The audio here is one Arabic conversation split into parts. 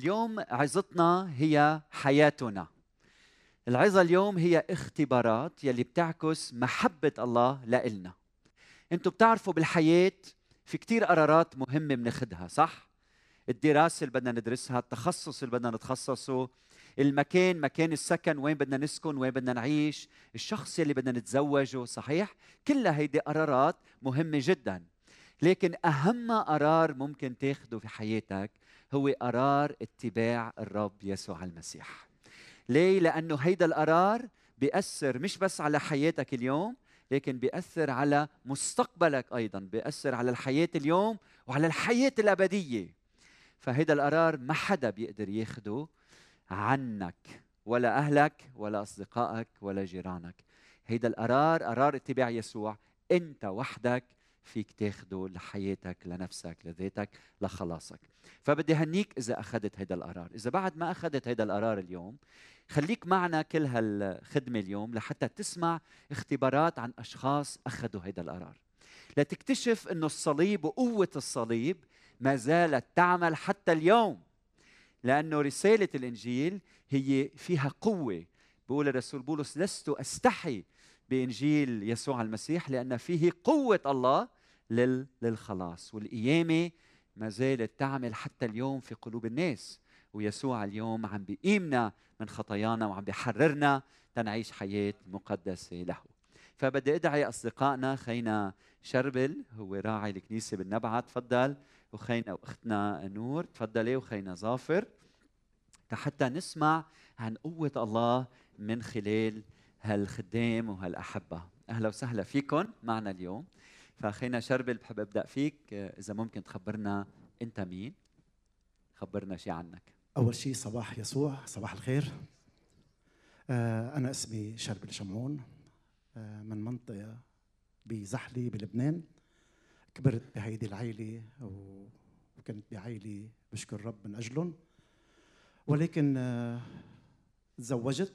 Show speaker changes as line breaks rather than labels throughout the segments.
اليوم عظتنا هي حياتنا. العظة اليوم هي اختبارات يلي بتعكس محبة الله لإلنا. أنتوا بتعرفوا بالحياة في كتير قرارات مهمة بناخدها صح؟ الدراسة اللي بدنا ندرسها التخصص اللي بدنا نتخصصه المكان مكان السكن وين بدنا نسكن وين بدنا نعيش الشخص اللي بدنا نتزوجه صحيح؟ كلها هيدي قرارات مهمة جدا. لكن أهم قرار ممكن تاخده في حياتك هو قرار اتباع الرب يسوع المسيح. ليه؟ لأنه هيدا القرار بيأثر مش بس على حياتك اليوم لكن بيأثر على مستقبلك أيضا بيأثر على الحياة اليوم وعلى الحياة الأبدية. فهيدا القرار ما حدا بيقدر ياخده عنك ولا أهلك ولا أصدقائك ولا جيرانك. هيدا القرار قرار اتباع يسوع أنت وحدك فيك تاخده لحياتك لنفسك لذاتك لخلاصك. فبدي هنيك إذا أخذت هذا القرار. إذا بعد ما أخذت هذا القرار اليوم خليك معنا كل هالخدمة اليوم لحتى تسمع اختبارات عن أشخاص أخذوا هذا القرار. لتكتشف إنه الصليب وقوة الصليب ما زالت تعمل حتى اليوم. لأنه رسالة الإنجيل هي فيها قوة. بقول الرسول بولس لست أستحي بإنجيل يسوع المسيح لأن فيه قوة الله للخلاص. والقيامة ما زالت تعمل حتى اليوم في قلوب الناس. ويسوع اليوم عم بيقيمنا من خطايانا وعم بيحررنا تنعيش حياة مقدسة له. فبدي أدعي أصدقائنا خينا شربل هو راعي الكنيسة بالنبعه تفضل. وخينا واختنا نور تفضلي. وخينا ظافر. حتى نسمع عن قوة الله من خلال هالخدام وهالأحبة. أهلا وسهلا فيكم معنا اليوم. فأخينا شربل بحب أبدأ فيك إذا ممكن تخبرنا أنت مين؟ خبرنا شيء عنك.
أول شيء صباح يسوع صباح الخير. آه، أنا اسمي شربل شمعون آه، من منطقة بزحلي بلبنان. كبرت بهيدي العائله وكنت بعائله بشكر الرب من اجلهم ولكن آه، تزوجت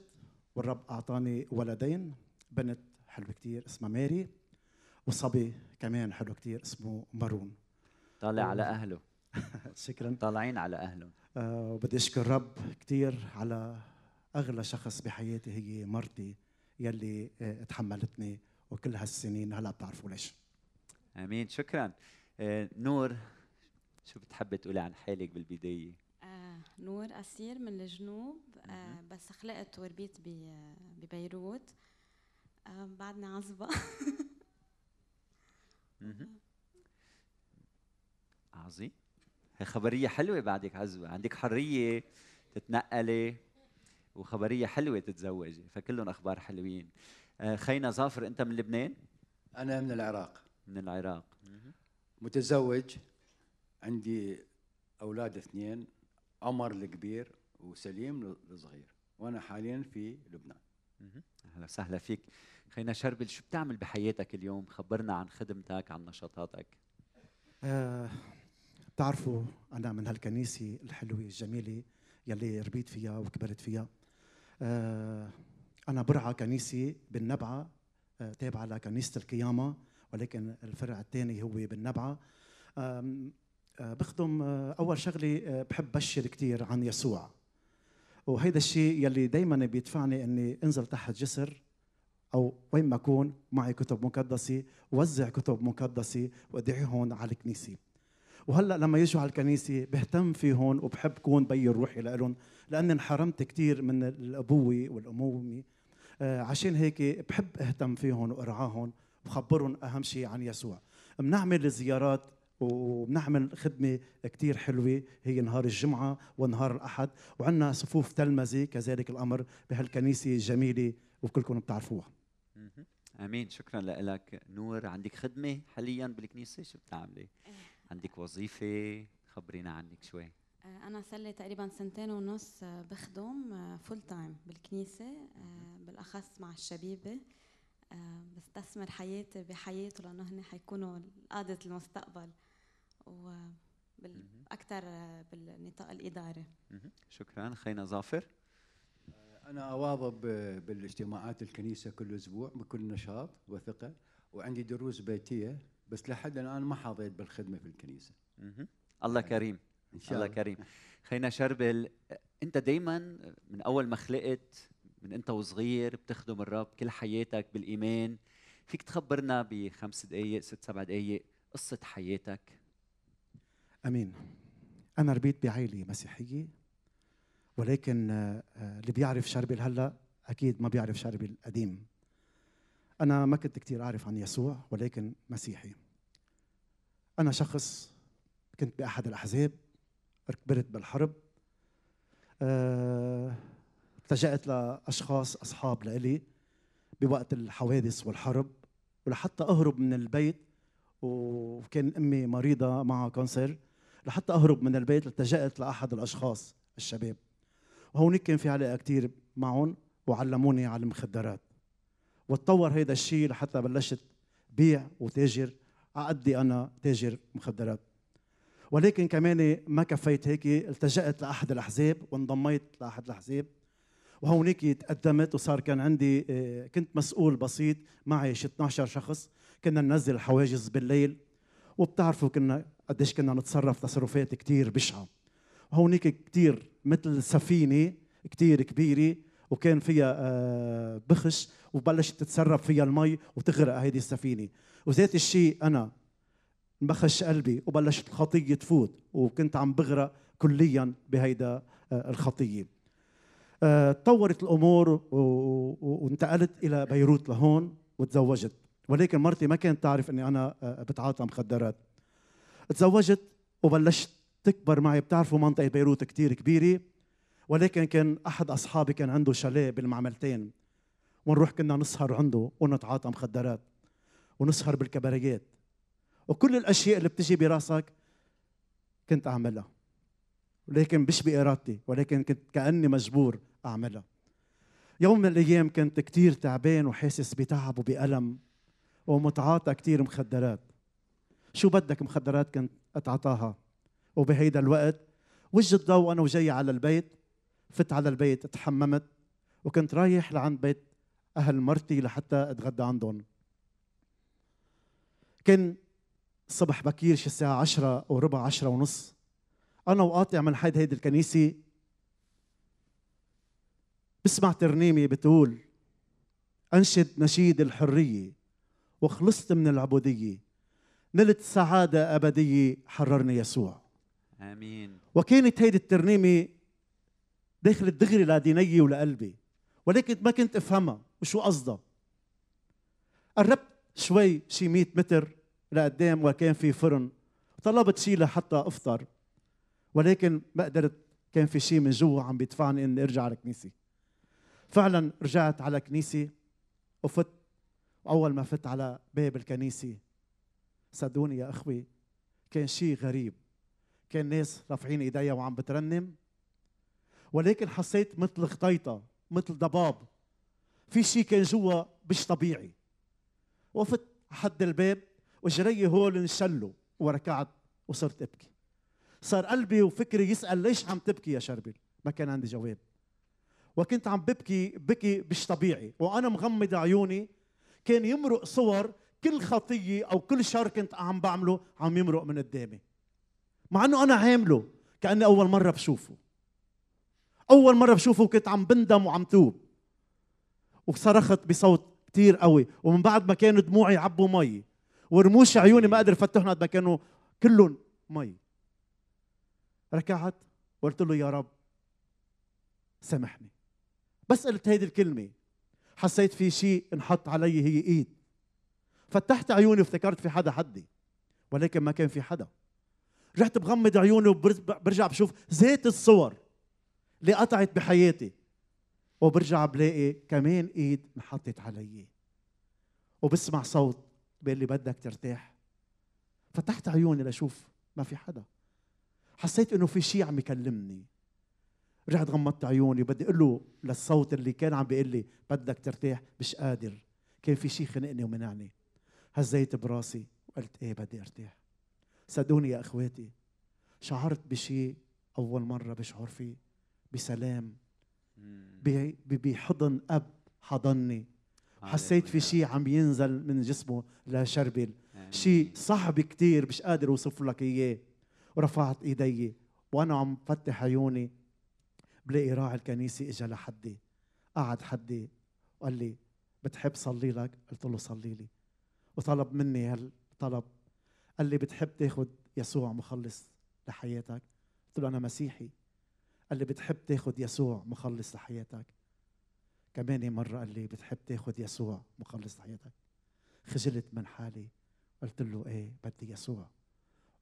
والرب أعطاني ولدين بنت حلوة كثير اسمها ماري وصبي كمان حلو كثير اسمه مارون.
طالع. على أهله.
شكرا.
طالعين على أهله.
آه وبدي أشكر الرب كثير على أغلى شخص بحياتي هي مرتي يلي آه تحملتني وكل هالسنين هلا بتعرفوا ليش.
آمين. شكرا. آه نور شو بتحبي تقولي عن حالك
بالبداية؟ نور أسير من الجنوب آه بس خلقت وربيت ببيروت. آه بعدنا عزبة
عظيم. هي خبرية حلوة بعدك عزبة. عندك حرية تتنقلي وخبرية حلوة تتزوجي فكلهم أخبار حلوين. آه، خينا ظافر أنت من لبنان؟
أنا من العراق.
من العراق.
متزوج عندي أولاد اثنين. عمر الكبير وسليم الصغير وأنا حاليا في لبنان.
أهلا وسهلا فيك. خينا شربل شو بتعمل بحياتك اليوم؟ خبرنا عن خدمتك عن نشاطاتك.
آه بتعرفوا أنا من هالكنيسة الحلوة الجميلة يلي ربيت فيها وكبرت فيها. آه أنا برعى كنيسة بالنبعه آه تابعة لكنيسة القيامة ولكن الفرع الثاني هو بالنبعه بخدم آه أول شغله آه بحب بشر كثير عن يسوع. وهيدا الشيء يلي دائما بيدفعني إني أنزل تحت جسر أو وين ما أكون معي كتب مقدسة وزع كتب مقدسة وادعيهم على الكنيسة. وهلأ لما يجوا على الكنيسة بهتم فيهم وبحب كون بي الروحي لهم لأني انحرمت كثير من الأبوة والأمومة. آه عشان هيك بحب أهتم فيهم وأرعاهم وخبرهم أهم شيء عن يسوع. بنعمل زيارات وبنعمل خدمة كتير حلوة. هي نهار الجمعة ونهار الأحد وعندنا صفوف تلمذة كذلك الأمر بهالكنيسة الجميلة وكلكم بتعرفوها.
آمين. شكرا لك نور. عندك خدمة حاليا بالكنيسة؟ شو بتعملي؟ إيه. عندك وظيفة؟ خبرينا عنك شوي.
آه، أنا صار لي تقريبا سنتين ونص آه، بخدم full آه، time بالكنيسة بالأخص مع الشبيبة. بستثمر حياتي بحياته لأنه هن حيكونوا قادة المستقبل. وأكثر بالنطاق الإداري.
شكرا. خينا ظافر.
أنا أواظب بالاجتماعات الكنيسة كل أسبوع بكل نشاط وثقة وعندي دروس بيتية بس لحد الآن ما حظيت بالخدمة في الكنيسة.
الله كريم.
إن شاء
الله
الله.
كريم. خينا شربل أنت دايما من أول ما خلقت من أنت وصغير بتخدم الرب كل حياتك بالإيمان. فيك تخبرنا بخمس دقائق ست سبع دقائق قصة حياتك؟
أمين. أنا ربيت بعائلة مسيحية ولكن آه، آه، اللي بيعرف شربل هلا أكيد ما بيعرف شربل القديم. أنا ما كنت كثير أعرف عن يسوع ولكن مسيحي. أنا شخص كنت بأحد الأحزاب كبرت بالحرب آه، التجأت لأشخاص أصحاب لإلي بوقت الحوادث والحرب ولحتى أهرب من البيت وكان أمي مريضة معها كانسر لحتى أهرب من البيت التجأت لأحد الأشخاص الشباب. وهونيك كان في علاقة كثير معهم وعلموني على المخدرات. وتطور هيدا الشيء لحتى بلشت بيع وتاجر عقدي أنا تاجر مخدرات. ولكن كمان ما كفيت هيك التجأت لأحد الأحزاب وانضميت لأحد الأحزاب. وهونيك تقدمت وصار كان عندي آه، كنت مسؤول بسيط معي شي 12 شخص. كنا ننزل الحواجز بالليل. وبتعرفوا كنا قديش كنا نتصرف تصرفات كتير بشعة. هونيك كتير مثل سفينة كتير كبيرة وكان فيها آه، بخش وبلشت تتسرب فيها المي وتغرق هيدي السفينة. وذات الشيء أنا انبخش قلبي وبلشت الخطية تفوت وكنت عم بغرق كليا بهيدا آه، الخطية. آه، تطورت و- و- وانتقلت إلى بيروت لهون وتزوجت. ولكن مرتي ما كانت تعرف إني أنا آه، بتعاطى مخدرات. تزوجت وبلشت تكبر معي بتعرفوا منطقة بيروت كتير كبيرة. ولكن كان أحد أصحابي كان عنده شاليه بالمعملتين. ونروح كنا نسهر عنده ونتعاطى مخدرات ونسهر بالكباريات. وكل الأشياء اللي بتجي براسك كنت أعملها. ولكن مش بإرادتي ولكن كنت كأني مجبور أعملها. يوم من الأيام كنت كتير تعبان وحاسس بتعب وبألم ومتعاطى كتير مخدرات. شو بدك مخدرات كنت اتعاطاها وبهيدا الوقت وجه الضوء وأنا وجاي على البيت فت على البيت تحممت وكنت رايح لعند بيت أهل مرتي لحتى أتغدى عندهم. كان الصبح بكير شي الساعة عشرة وربع عشرة ونص أنا وقاطع من حد هيدي الكنيسة بسمع ترنيمة بتقول أنشد نشيد الحرية وخلصت من العبودية. نلت سعادة أبدية حررني يسوع.
آمين.
وكانت هيدي الترنيمة داخلة دغري لديني ولقلبي ولكن ما كنت أفهمها وشو قصدها. قربت شوي شي 100 متر لقدام وكان في فرن. طلبت شي لحتى أفطر. ولكن ما قدرت كان في شي من جوا عم بيدفعني إني أرجع على الكنيسة. فعلا رجعت على الكنيسة وفت وأول ما فت على باب الكنيسة صدقوني يا أخوي كان شي غريب. كان ناس رافعين إيديا وعم بترنم. ولكن حسيت مثل خطيطه مثل ضباب. في شيء كان جوا مش طبيعي. وقفت حد الباب وجري هول انشلوا وركعت وصرت أبكي. صار قلبي وفكري يسأل ليش عم تبكي يا شربل؟ ما كان عندي جواب. وكنت عم ببكي بكي مش طبيعي. وأنا مغمض عيوني كان يمرق صور كل خطية أو كل شر كنت عم بعمله عم يمرق من قدامي. مع إنه أنا عامله كأني أول مرة بشوفه. أول مرة بشوفه وكنت عم بندم وعم توب. وصرخت بصوت كتير قوي. ومن بعد ما كانوا دموعي عبوا مي. ورموش عيوني ما قدر افتحهم قد ما كانوا كلهم مي. ركعت وقلت له يا رب سامحني. بس قلت هيدي الكلمة. حسيت في شيء انحط علي هي إيد. فتحت عيوني وافتكرت في حدا حدي ولكن ما كان في حدا. رحت بغمض عيوني وبرجع بشوف زيت الصور اللي قطعت بحياتي. وبرجع بلاقي كمان إيد انحطت علي. وبسمع صوت بيقول لي بدك ترتاح. فتحت عيوني لشوف ما في حدا. حسيت إنه في شيء عم يكلمني. رجعت غمضت عيوني بدي أقول له للصوت اللي كان عم بيقول لي بدك ترتاح مش قادر. كان في شيء خنقني ومنعني. هزيت براسي وقلت إيه بدي أرتاح. صدقوني يا إخواتي شعرت بشيء أول مرة بشعر فيه بسلام. بحضن أب حضني. حسيت في شيء عم ينزل من جسمه لشربل شيء صعب كتير مش قادر أوصف لك إياه. ورفعت إيدي وأنا عم فتح عيوني. بلاقي راعي الكنيسة اجى لحدي قعد حدي وقال لي بتحب صلي لك؟ قلت له صلي لي. وطلب مني هالطلب. قال لي بتحب تاخذ يسوع مخلص لحياتك؟ قلت له أنا مسيحي. قال لي بتحب تاخذ يسوع مخلص لحياتك؟ كمان مرة قال لي بتحب تاخذ يسوع مخلص لحياتك. خجلت من حالي. قلت له إيه؟ بدي يسوع.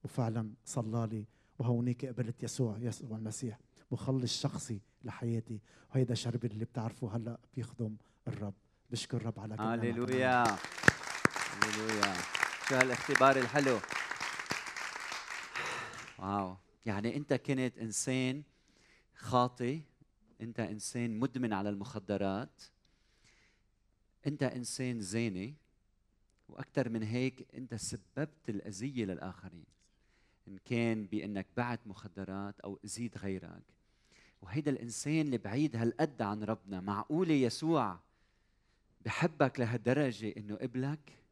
وفعلا صلى لي. وهونيك قبلت يسوع يسوع المسيح مخلص شخصي لحياتي. وهيدا شربي اللي بتعرفه هلأ بيخدم الرب. بشكر الرب على كل.
هللويا. هللويا شو هالاختبار الحلو؟ واو. يعني انت كنت انسان خاطي انت انسان مدمن على المخدرات انت انسان زاني وأكثر من هيك انت سببت الأذية للآخرين. إن كان بأنك بعت مخدرات أو أذيت غيرك. وهيدا الإنسان اللي بعيد هالقد عن ربنا معقوله يسوع بحبك لهالدرجة إنه قبلك؟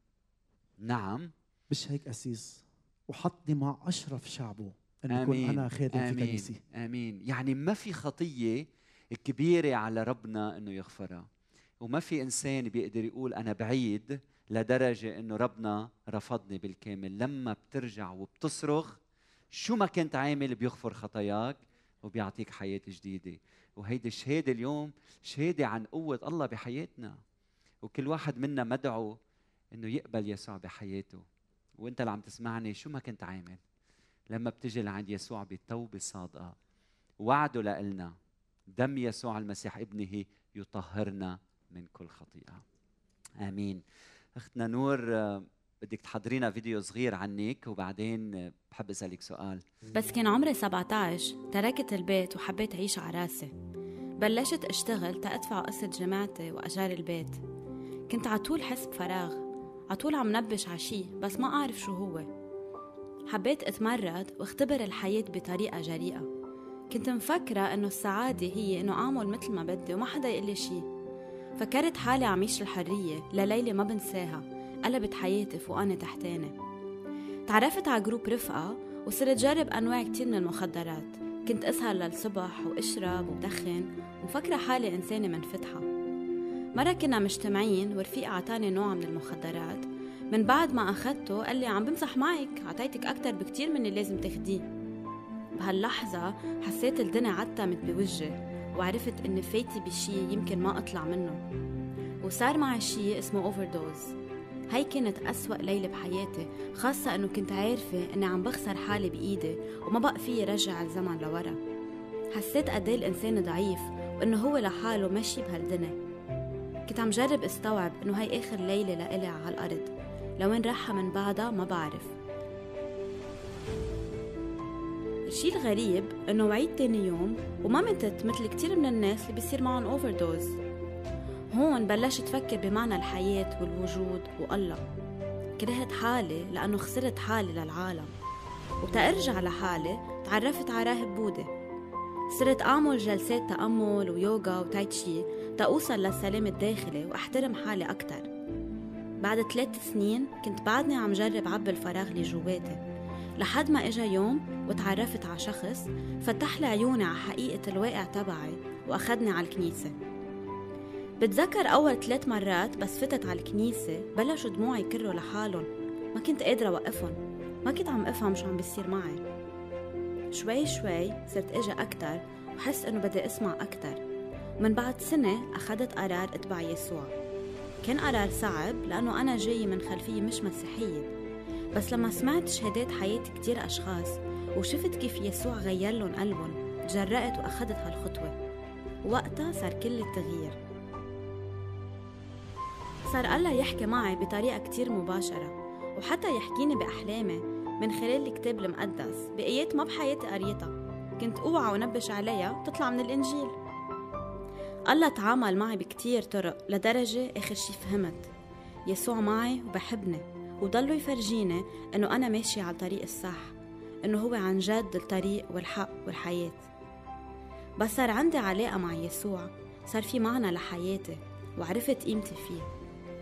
نعم.
مش هيك أسيس؟ وحطني مع أشرف شعبه أن يكون
آمين.
أنا خادم في
آمين
كنيسي
آمين. يعني ما في خطية كبيرة على ربنا إنه يغفرها وما في إنسان بيقدر يقول أنا بعيد لدرجة إنه ربنا رفضني بالكامل. لما بترجع وبتصرخ شو ما كنت عامل بيغفر خطاياك وبيعطيك حياة جديدة. وهيدي الشهادة اليوم شهادة عن قوة الله بحياتنا. وكل واحد منا مدعو إنه يقبل يسوع بحياته. وأنت اللي عم تسمعني شو ما كنت عامل؟ لما بتجي لعند يسوع بتوبة صادقة. وعده لنا دم يسوع المسيح ابنه يطهرنا من كل خطيئة. آمين. أختنا نور بدك تحضرينا فيديو صغير عنك وبعدين بحب أسألك سؤال.
بس كان عمري 17 تركت البيت وحبيت أعيش على رأسي. بلشت أشتغل تأدفع قسط جامعتي وأجار البيت. كنت عطول حس بفراغ. عطول عم نبش عشي بس ما أعرف شو هو. حبيت أتمرد واختبر الحياة بطريقة جريئة. كنت مفكرة إنه السعادة هي إنه أعمل مثل ما بدي وما حدا يقول لي شي. فكرت حالي عم عيش الحرية لليلة ما بنساها. قلبت حياتي فوقاني تحتاني. تعرفت على جروب رفقة وصرت جرب أنواع كتير من المخدرات. كنت أسهر للصبح وأشرب وبدخن ومفكرة حالي إنسانة منفتحة. مرة كنا مجتمعين ورفيق عطاني نوع من المخدرات؟ من بعد ما أخدته قال لي عم بمزح معك عطيتك أكتر بكتير من اللي لازم تاخديه. بهاللحظة حسيت الدنيا عتمت بوجهي وعرفت إني فايتة بشي يمكن ما أطلع منه. وصار معي شي اسمه overdose هاي كانت أسوأ ليلة بحياتي خاصة إنه كنت عارفة إني عم بخسر حالي بإيدي وما بقى فيي رجع الزمن لورا. حسيت قد إيه الإنسان ضعيف وإنه هو لحاله ماشي بهالدنيا. كنت عم جرب استوعب إنه هاي آخر ليلة لإلي على هالأرض لوين رايحة من بعدها ما بعرف. الشي الغريب إنه وعيت تاني يوم وما متت مثل كتير من الناس اللي بيصير معهم overdose هون بلشت فكر بمعنى الحياة والوجود والله. كرهت حالي لأنه خسرت حالي للعالم. وتأرجع لحالي تعرفت على راهب بوذي صرت أعمل جلسات تأمل ويوغا وتايتشي تأوصل للسلام الداخلي وأحترم حالي أكتر. بعد ثلاث سنين كنت بعدني عم جرب عبي الفراغ اللي جواتي. لحد ما إجا يوم وتعرفت على شخص فتح لي عيوني على حقيقة الواقع تبعي وأخدني على الكنيسة. بتذكر أول ثلاث مرات بس فتت على الكنيسة بلشوا دموعي يكروا لحالهم. ما كنت قادرة أوقفهم. ما كنت عم أفهم شو عم بيصير معي. شوي شوي صرت أجي أكتر وحس إنه بدي أسمع أكتر. ومن بعد سنة أخدت قرار أتبع يسوع. كان قرار صعب لأنه أنا جاي من خلفية مش مسيحية. بس لما سمعت شهادات حياة كتير أشخاص وشفت كيف يسوع غير لهم قلبهم تجرأت وأخدت هالخطوة. وقتها صار كل التغيير. صار الله يحكي معي بطريقة كتير مباشرة وحتى يحكيني بأحلامي من خلال الكتاب المقدس بآيات ما بحياتي قريتها. كنت أوعى ونبش عليها تطلع من الإنجيل. الله تعامل معي بكتير طرق لدرجة آخر شي فهمت. يسوع معي وبحبني وضلوا يفرجيني إنه أنا ماشية على الطريق الصح إنه هو عن جد الطريق والحق والحياة. بس صار عندي علاقة مع يسوع صار في معنى لحياتي وعرفت قيمتي فيه.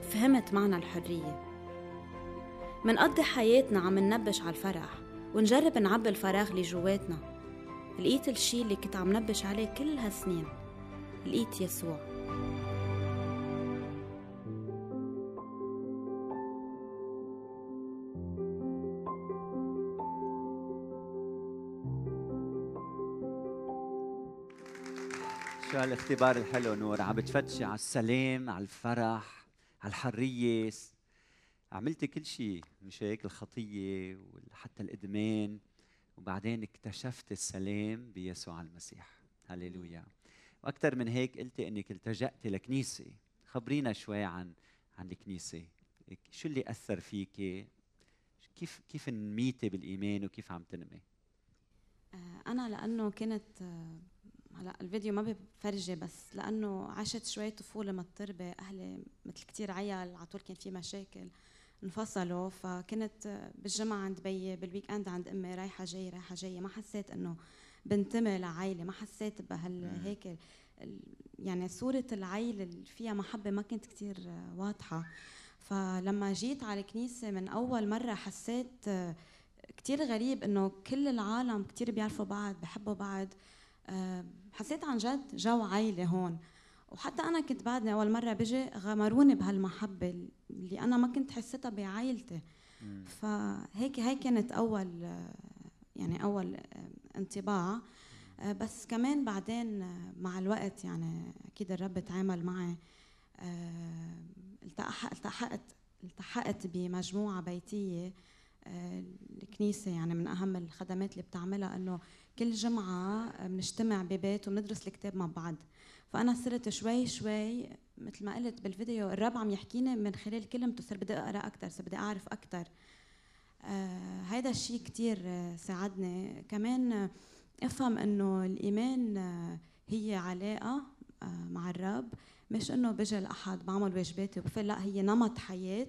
فهمت معنى الحرية. منقضي حياتنا عم ننبش على الفرح ونجرب نعبي الفراغ اللي جواتنا. لقيت الشي اللي كنت عم نبش عليه كل هالسنين. لقيت يسوع.
شو هالاختبار الحلو نور؟ عم بتفتشي على السلام على الفرح على الحرية. عملتي كل شيء مش هيك الخطية وحتى الإدمان. وبعدين اكتشفت السلام بيسوع المسيح. هللويا. وأكثر من هيك قلتي انك التجأتي لكنيسة. خبرينا شوي عن عن الكنيسة. شو اللي أثر فيك؟ كيف كيف نميتي بالإيمان وكيف عم تنمي؟
آه، أنا لأنه كنت آه، هلا الفيديو ما بفرجي بس لأنه عشت شوي طفولة مضطربة أهلي مثل كثير عيال على طول كان في مشاكل. انفصلوا فكنت بالجمعة عند بيي بال weekend عند أمي رايحة جاية رايحة جاية. ما حسيت إنه بنتمي لعائلة ما حسيت بهال هيك يعني صورة العيلة اللي فيها محبة ما كنت كتير واضحة. فلما جيت على الكنيسة من أول مرة حسيت كتير غريب إنه كل العالم كتير بيعرفوا بعض بحبوا بعض. حسيت عن جد جو عيلة هون. وحتى أنا كنت بعدني أول مرة بجي غمروني بهالمحبة اللي أنا ما كنت حسيتها بعائلتي. فهيك هي كانت أول يعني أول انطباع. بس كمان بعدين مع الوقت يعني أكيد الرب تعامل معي التحقت التحقت التحقت بمجموعة بيتية الكنيسة يعني من أهم الخدمات اللي بتعملها إنه كل جمعة بنجتمع ببيت وبندرس الكتاب مع بعض. فأنا صرت شوي شوي مثل ما قلت بالفيديو الرب عم يحكيني من خلال كلمته صرت بدي أقرأ أكثر صرت بدي أعرف أكثر آه الشيء كثير آه ساعدني. كمان افهم إنه الإيمان آه هي علاقة آه مع الرب مش إنه بجي الاحد بعمل واجباتي وبفل لا هي نمط حياة.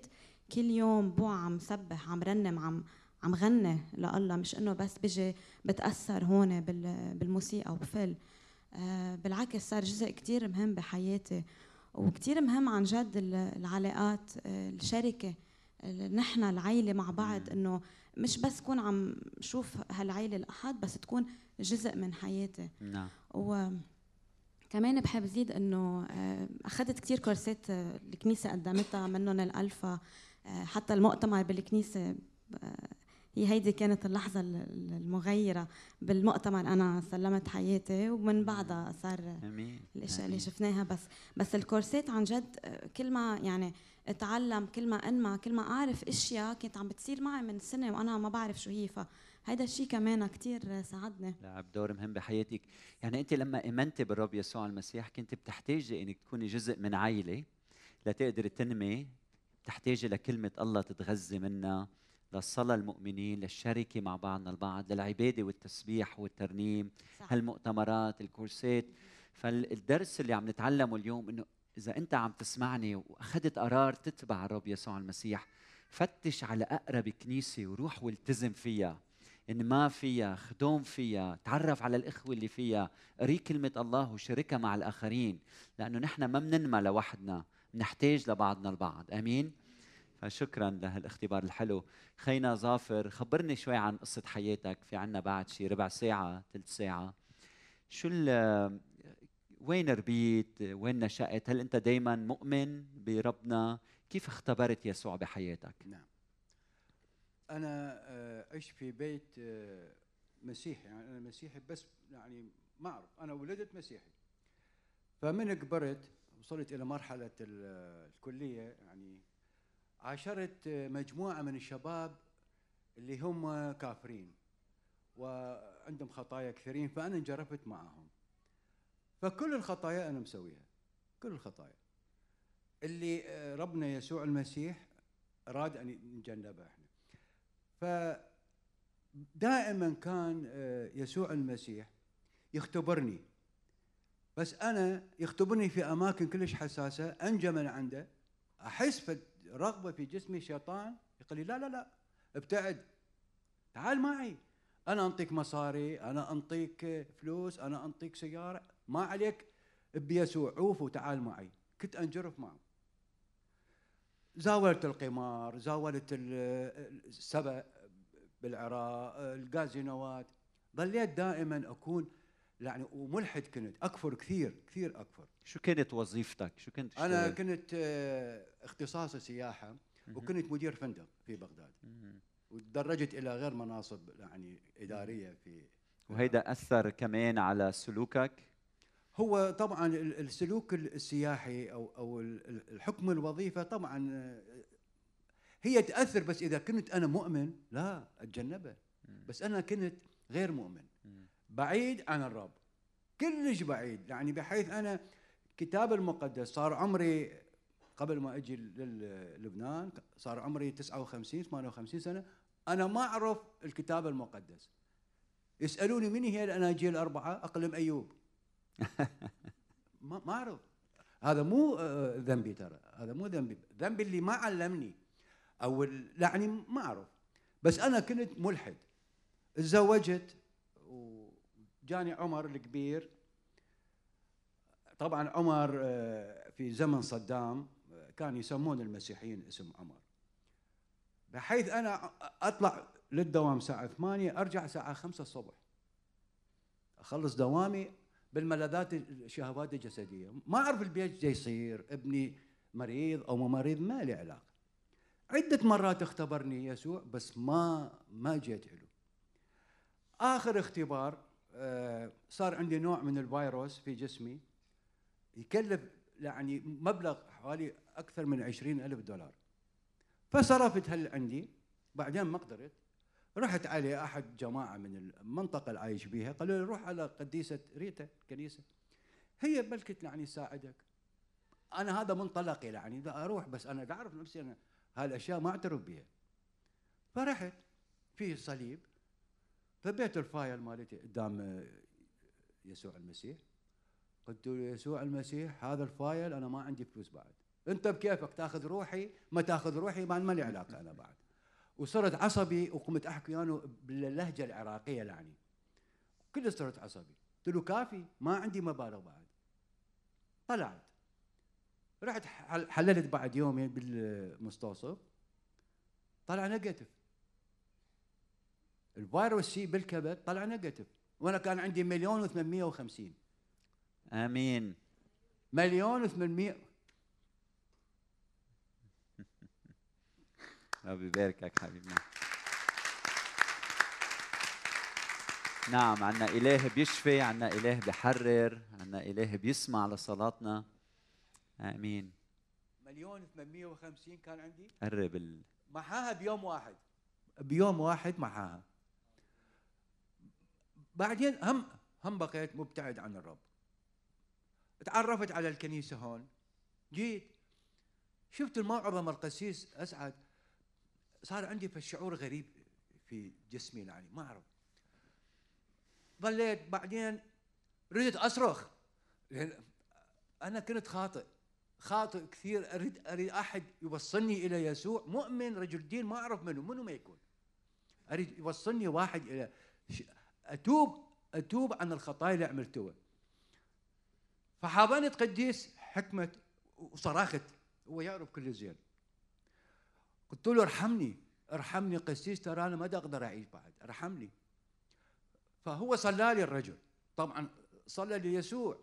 كل يوم بوع عم سبح عم رنم عم عم غني لله مش إنه بس بجي بتأثر هون بالموسيقى وبفل آه، بالعكس صار جزء كتير مهم بحياتي وكتير مهم عن جد العلاقات آه، الشركة نحن العيلة مع بعض إنه مش بس كون عم شوف هالعيلة الأحد بس تكون جزء من حياتي.
نعم.
كمان بحب زيد إنه آه، أخذت كثير كورسات الكنيسة قدمتها منهم الألفا حتى المؤتمر بالكنيسة هي هيدي كانت اللحظة المغيرة بالمؤتمر. أنا سلمت حياتي ومن بعدها صار. الأشياء اللي شفناها. بس بس الكورسات عن جد كل ما يعني أتعلم كل ما أنمى كل ما أعرف أشياء كانت عم بتصير معي من سنة وأنا ما بعرف شو هي. فهيدا الشيء كمان كثير ساعدني.
لعب دور مهم بحياتك. يعني أنت لما امنتي بالرب يسوع المسيح كنت بتحتاجي إنك تكوني جزء من عائله لتقدري تنمي بتحتاجي لكلمه الله تتغذي منها للصلاة المؤمنين للشركة مع بعضنا البعض للعبادة والتسبيح والترنيم صح. هالمؤتمرات الكورسات. فالدرس اللي عم نتعلمه اليوم إنه إذا أنت عم تسمعني وأخذت قرار تتبع الرب يسوع المسيح فتش على أقرب كنيسة وروح والتزم فيها. إن ما فيها خدوم فيها تعرف على الإخوة اللي فيها قري كلمة الله وشاركها مع الآخرين. لأنه نحن ما بننمى لوحدنا نحتاج لبعضنا البعض. آمين؟ فشكرا لهالاختبار الحلو. خينا ظافر خبرني شوي عن قصة حياتك. في عنا بعد شي ربع ساعة ثلث ساعة. شو وين ربيت؟ وين نشأت؟ هل أنت دايما مؤمن بربنا؟ كيف اختبرت يسوع بحياتك؟
نعم. أنا آه، عشت في بيت آه، مسيحي. يعني أنا مسيحي بس يعني ما أعرف. أنا ولدت مسيحي. فمن كبرت وصلت إلى مرحلة الكلية يعني عاشرت مجموعة من الشباب اللي هم كافرين وعندهم خطايا كثيرين فأنا انجرفت معهم. فكل الخطايا أنا مسويها كل الخطايا. اللي ربنا يسوع المسيح أراد أن نتجنبها إحنا. فدائما كان يسوع المسيح يختبرني. بس أنا يختبرني في أماكن كلش حساسة أنجى من عنده أحس رغبة في جسمي شيطان يقول لي لا لا لا ابتعد. تعال معي. أنا أنطيك مصاري أنا أنطيك فلوس أنا أنطيك سيارة. ما عليك. بيسوع عوف وتعال معي. كنت أنجرف معه زاولت القمار زاولت السبع بالعراق الغازينوات ظليت دائما أكون يعني وملحد كنت أكفر كثير كثير أكفر.
شو كانت وظيفتك؟ شو كنت
أنا
تشتغل؟
كنت آه، اختصاصي سياحه وكنت مدير فندق في بغداد. وتدرجت إلى غير مناصب يعني إدارية في
وهيدا أثر كمان على سلوكك؟
هو طبعا ال- السلوك السياحي أو أو ال- ال- الحكم الوظيفة طبعا آه، هي تأثر بس إذا كنت أنا مؤمن لا اتجنبها بس أنا كنت غير مؤمن. بعيد عن الرب. كلش بعيد. يعني بحيث أنا كتاب المقدس صار عمري قبل ما أجي لل- لبنان صار عمري 59 58 سنة أنا ما أعرف الكتاب المقدس. يسألوني من هي الأناجيل الأربعة أقلم أيوب. ما أعرف. هذا مو آه، ذنبي ترى. هذا مو ذنبي. ذنبي اللي ما علمني. أو يعني ما أعرف. بس أنا كنت ملحد. تزوجت وجاني عمر الكبير. طبعا عمر آه، في زمن صدام آه، كان يسمون المسيحيين اسم عمر. بحيث أنا أطلع للدوام ساعه 8 أرجع ساعه 5 الصبح. أخلص دوامي بالملاذات الشهوات الجسدية. ما أعرف البيت جاي يصير ابني مريض أو مو مريض ما لي علاقة. عدة مرات اختبرني يسوع بس ما ما جيت له. آخر اختبار صار عندي نوع من الفيروس في جسمي يكلف يعني مبلغ حوالي أكثر من عشرين ألف دولار. فصرفت هل عندي بعدين ما قدرت. رحت على أحد جماعة من المنطقة اللي عايش بيها قالوا لي روح على قديسة ريتا كنيسة. هي بلكت يعني تساعدك أنا هذا منطلقي يعني دا أروح بس أنا أعرف نفسي أنا هالأشياء ما أعترف بها فرحت في صليب فذبيت ال file مالتي قدام آه، يسوع المسيح. قلت له يسوع المسيح هذا ال file أنا ما عندي فلوس بعد. أنت بكيفك؟ تأخذ روحي؟ ما تأخذ روحي؟ ما لي علاقة أنا بعد. وصرت عصبي وقمت أحكي أنا باللهجة العراقية يعني كل صرت عصبي. قلت له كافي ما عندي مبالغ بعد. طلعت. رحت حل- حللت بعد يومين بالمستوصف. طلع negative الفيروس C بالكبد طلع negative. وأنا كان عندي مليون و850
آمين.
مليون و800
ربي يباركك حبيبنا. نعم عنا إله بيشفي عنا إله بحرر عنا إله بيسمع لصلاتنا. آمين.
مليون و850 كان عندي؟
قرب ال...
محاها بيوم واحد. بيوم واحد محاها. بعدين هم هم بقيت مبتعد عن الرب. تعرفت على الكنيسة هون. جيت. شفت الموعظه مال القسيس أسعد. صار عندي فالشعور غريب في جسمي يعني ما أعرف. ظليت. بعدين ردت أصرخ. لأن أنا كنت خاطئ. خاطئ كثير. اريد أريد أحد يوصلني إلى يسوع. مؤمن رجل دين ما أعرف منه. منو ما يكون. أريد يوصلني واحد إلى ش- أتوب أتوب عن الخطايا اللي عملتوها. فحاضنت قديس حكمة وصرخت هو يعرف كل زين. قلت له ارحمني ارحمني قسيس ترى أنا ما أقدر أعيش بعد ارحمني. فهو صلى لي الرجل. طبعا صلى ليسوع.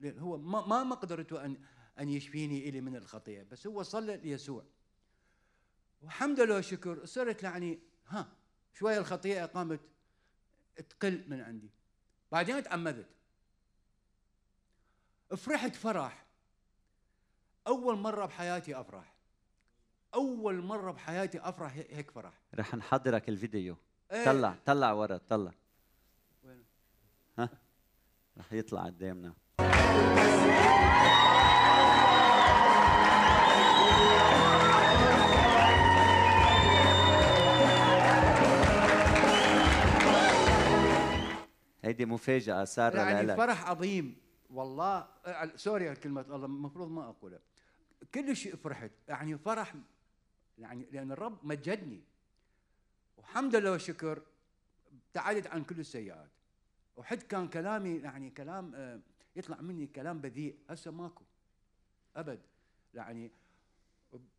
لأن هو ما ما مقدرته أن أن يشفيني إلي من الخطيه بس هو صلى ليسوع. والحمد لله والشكر صرت يعني ها شوية الخطيه قامت تقل من عندي. بعدين تعمدت فرحت فرح. أول مرة بحياتي أفرح. أول مرة بحياتي أفرح هيك فرح.
رح نحضرك الفيديو.
إيه.
طلع طلع ورا طلع.
وين؟
ها؟ رح يطلع قدامنا. هيدي مفاجأة سارة
يعني
لك
فرح عظيم. والله آه، سوري على كلمة الله المفروض ما أقولها. كل شيء فرحت. يعني فرح يعني لأن الرب مجدني. والحمد لله والشكر ابتعدت عن كل السيئات. وحد كان كلامي يعني كلام آه، يطلع مني كلام بذيء. هسه ماكو. أبد. يعني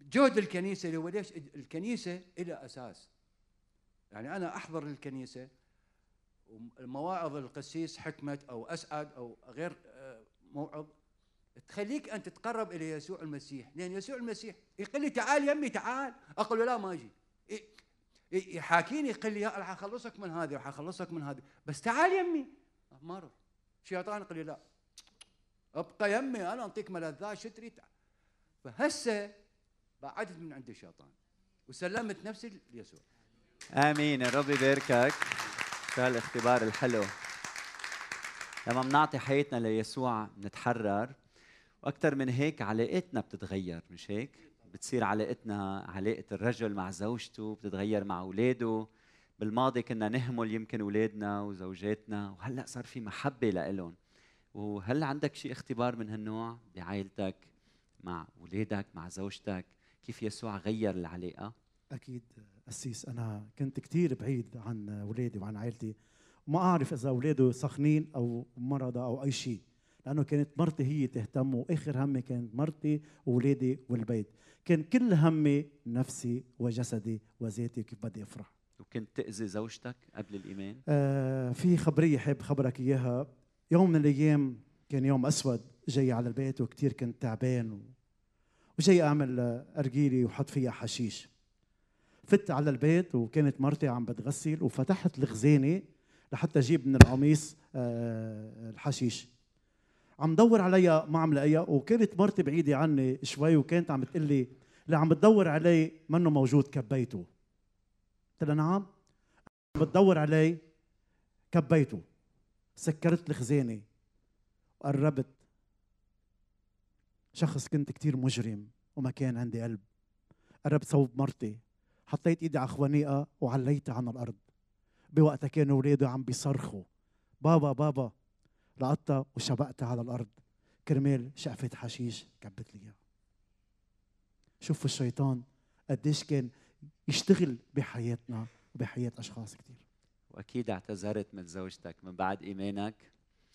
جهد الكنيسة اللي هو ليش؟ الكنيسة إلى أساس. يعني أنا أحضر الكنيسة ومواعظ القسيس حكمت أو أسعد أو غير آه، موعظ. تخليك ان تتقرب إلى يسوع المسيح لأن يسوع المسيح يقول لي تعال يمي تعال. أقول له لا ما أجي. ي- ي- يحاكيني يقول لي راح أخلصك من هذه راح أخلصك من هذه. بس تعال يمي مر شيطان يقول لي لا. أبقى يمي أنا اعطيك ملذات شو تريد؟ فهسه بعدت من عند الشيطان وسلمت نفسي ليسوع.
آمين. الرب يباركك. شو هالاختبار الحلو. لما بنعطي حياتنا ليسوع بنتحرر وأكثر من هيك علاقتنا بتتغير مش هيك؟ بتصير علاقتنا علاقة الرجل مع زوجته بتتغير مع أولاده. بالماضي كنا نهمل يمكن أولادنا وزوجاتنا وهلأ صار في محبة لإلهم. وهل عندك شيء اختبار من هالنوع؟ بعائلتك مع أولادك مع زوجتك؟ كيف يسوع غير العلاقة؟
أكيد قسيس أنا كنت كثير بعيد عن اولادي وعن عائلتي. وما أعرف إذا اولاده سخنين أو مرضى أو أي شيء لأنه كانت مرتي هي تهتم وآخر همي كانت مرتي واولادي والبيت. كان كل همي نفسي وجسدي وذاتي كيف بدي أفرح.
وكنت تأذي زوجتك قبل الإيمان؟
آه في خبرية حاب خبرك إياها. يوم من الأيام كان يوم أسود جاي على البيت وكثير كنت تعبان و... وجاي أعمل أرجيلي وحط فيها حشيش. فت على البيت وكانت مرتي عم بتغسل وفتحت الخزانة لحتى أجيب من القميص آه، الحشيش. عم دور عليها ما عم لاقيها وكانت مرتي بعيدة عني شوي وكانت عم تقول لي اللي عم بتدور عليه منه موجود كبيته. قلت لها نعم. عم بتدور عليه كبيته. سكرت الخزانة. وقربت شخص كنت كتير مجرم وما كان عندي قلب. قربت صوب مرتي. حطيت إيدي على خوانيقها وعليتها عن الأرض. بوقتها كانوا اولاده عم بيصرخوا. بابا بابا. لقطتها وشبقتها على الأرض. كرمال شقفة حشيش كبت لي شوفوا الشيطان قديش كان يشتغل بحياتنا وبحياة أشخاص كتير.
وأكيد اعتذرت من زوجتك من بعد إيمانك.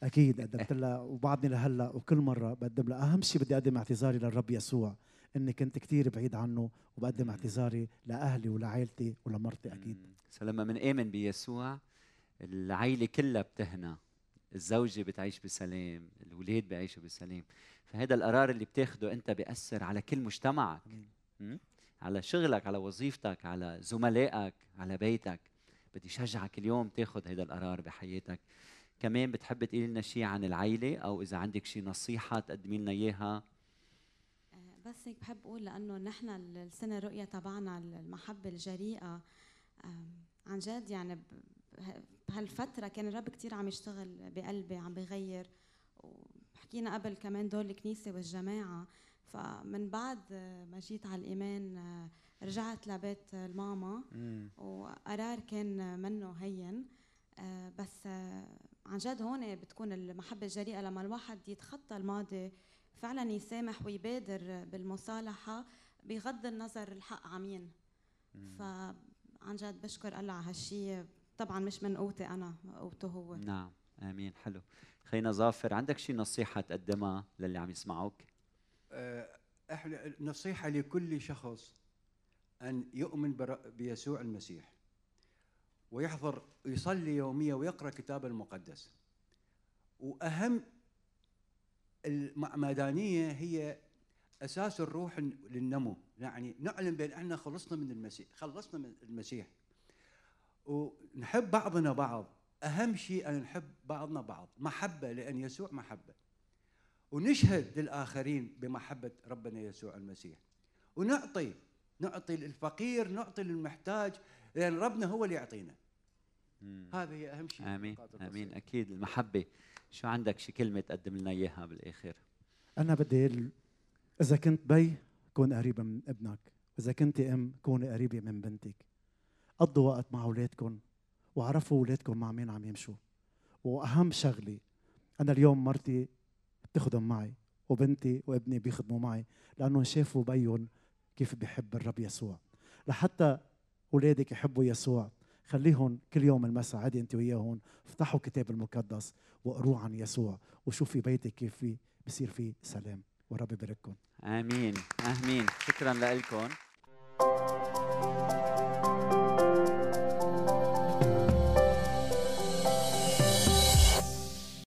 أكيد قدمت لها وبعدني لهلأ وكل مرة بقدم لها. أهم شيء بدي أقدم اعتذاري للرب يسوع. اني كنت كثير بعيد عنه وبقدم. اعتذاري لأهلي ولعائلتي ولمرتي
أكيد. فلما منآمن بيسوع العيلة كلها بتهنى الزوجة بتعيش بسلام الأولاد بيعيشوا بسلام. فهذا القرار اللي بتاخده أنت بيأثر على كل مجتمعك؟ على شغلك على وظيفتك على زملائك على بيتك. بدي شجعك اليوم تاخذ هذا القرار بحياتك. كمان بتحب تقولي لنا شيء عن العيلة أو إذا عندك شيء نصيحة تقدمي لنا إياها؟
آه، بس هيك بحب أقول لأنه نحن السنة الرؤية تبعنا المحبة الجريئة عن جد يعني بهالفترة كان الرب كثير عم يشتغل بقلبي عم بغير وحكينا قبل كمان دور الكنيسة والجماعة. فمن بعد ما جيت على الإيمان آه، رجعت لبيت الماما. وقرار كان منه هين. آه، بس آه، عن جد هون بتكون المحبة الجريئة لما الواحد يتخطى الماضي فعلا يسامح ويبادر بالمصالحة بغض النظر الحق عمين. فعن جد بشكر الله على هالشي. طبعا مش من قوتي أنا قوته هو.
نعم. آمين. حلو. خينا ظافر عندك شي نصيحة تقدمها للي عم يسمعوك؟
آه، إحنا نصيحة لكل شخص أن يؤمن بيسوع المسيح ويحضر يصلي يوميا ويقرأ كتاب المقدس. وأهم المعمدانية هي أساس الروح للنمو. يعني نعلم بأن إحنا خلصنا من المسيح خلصنا من المسيح. ونحب بعضنا بعض. أهم شيء أن نحب بعضنا بعض. محبة لأن يسوع محبة. ونشهد للآخرين بمحبة ربنا يسوع المسيح. ونعطي نعطي للفقير نعطي للمحتاج لأن ربنا هو اللي يعطينا. هذا هي أهم شيء.
آمين
آمين.
أكيد. المحبة. شو عندك؟ شي كلمة تقدم لنا إياها بالآخر؟
أنا بدي إذا كنت بي كون قريبة من ابنك. واذا كنت أم كوني قريبة من بنتك. قضوا وقت مع اولادكم وعرفوا اولادكم مع مين عم يمشوا. وأهم شغلة أنا اليوم مرتي بتخدم معي وبنتي وابني بيخدموا معي لأنهم شافوا بيهم كيف بيحب الرب يسوع. لحتى أولادك يحبوا يسوع. خليهم كل يوم المساء عادي انت وياهم. افتحوا الكتاب المقدس واقروه عن يسوع وشوفي بيتك كيف في بصير فيه سلام. ورب يبارككم.
آمين. آمين. شكرا لكم.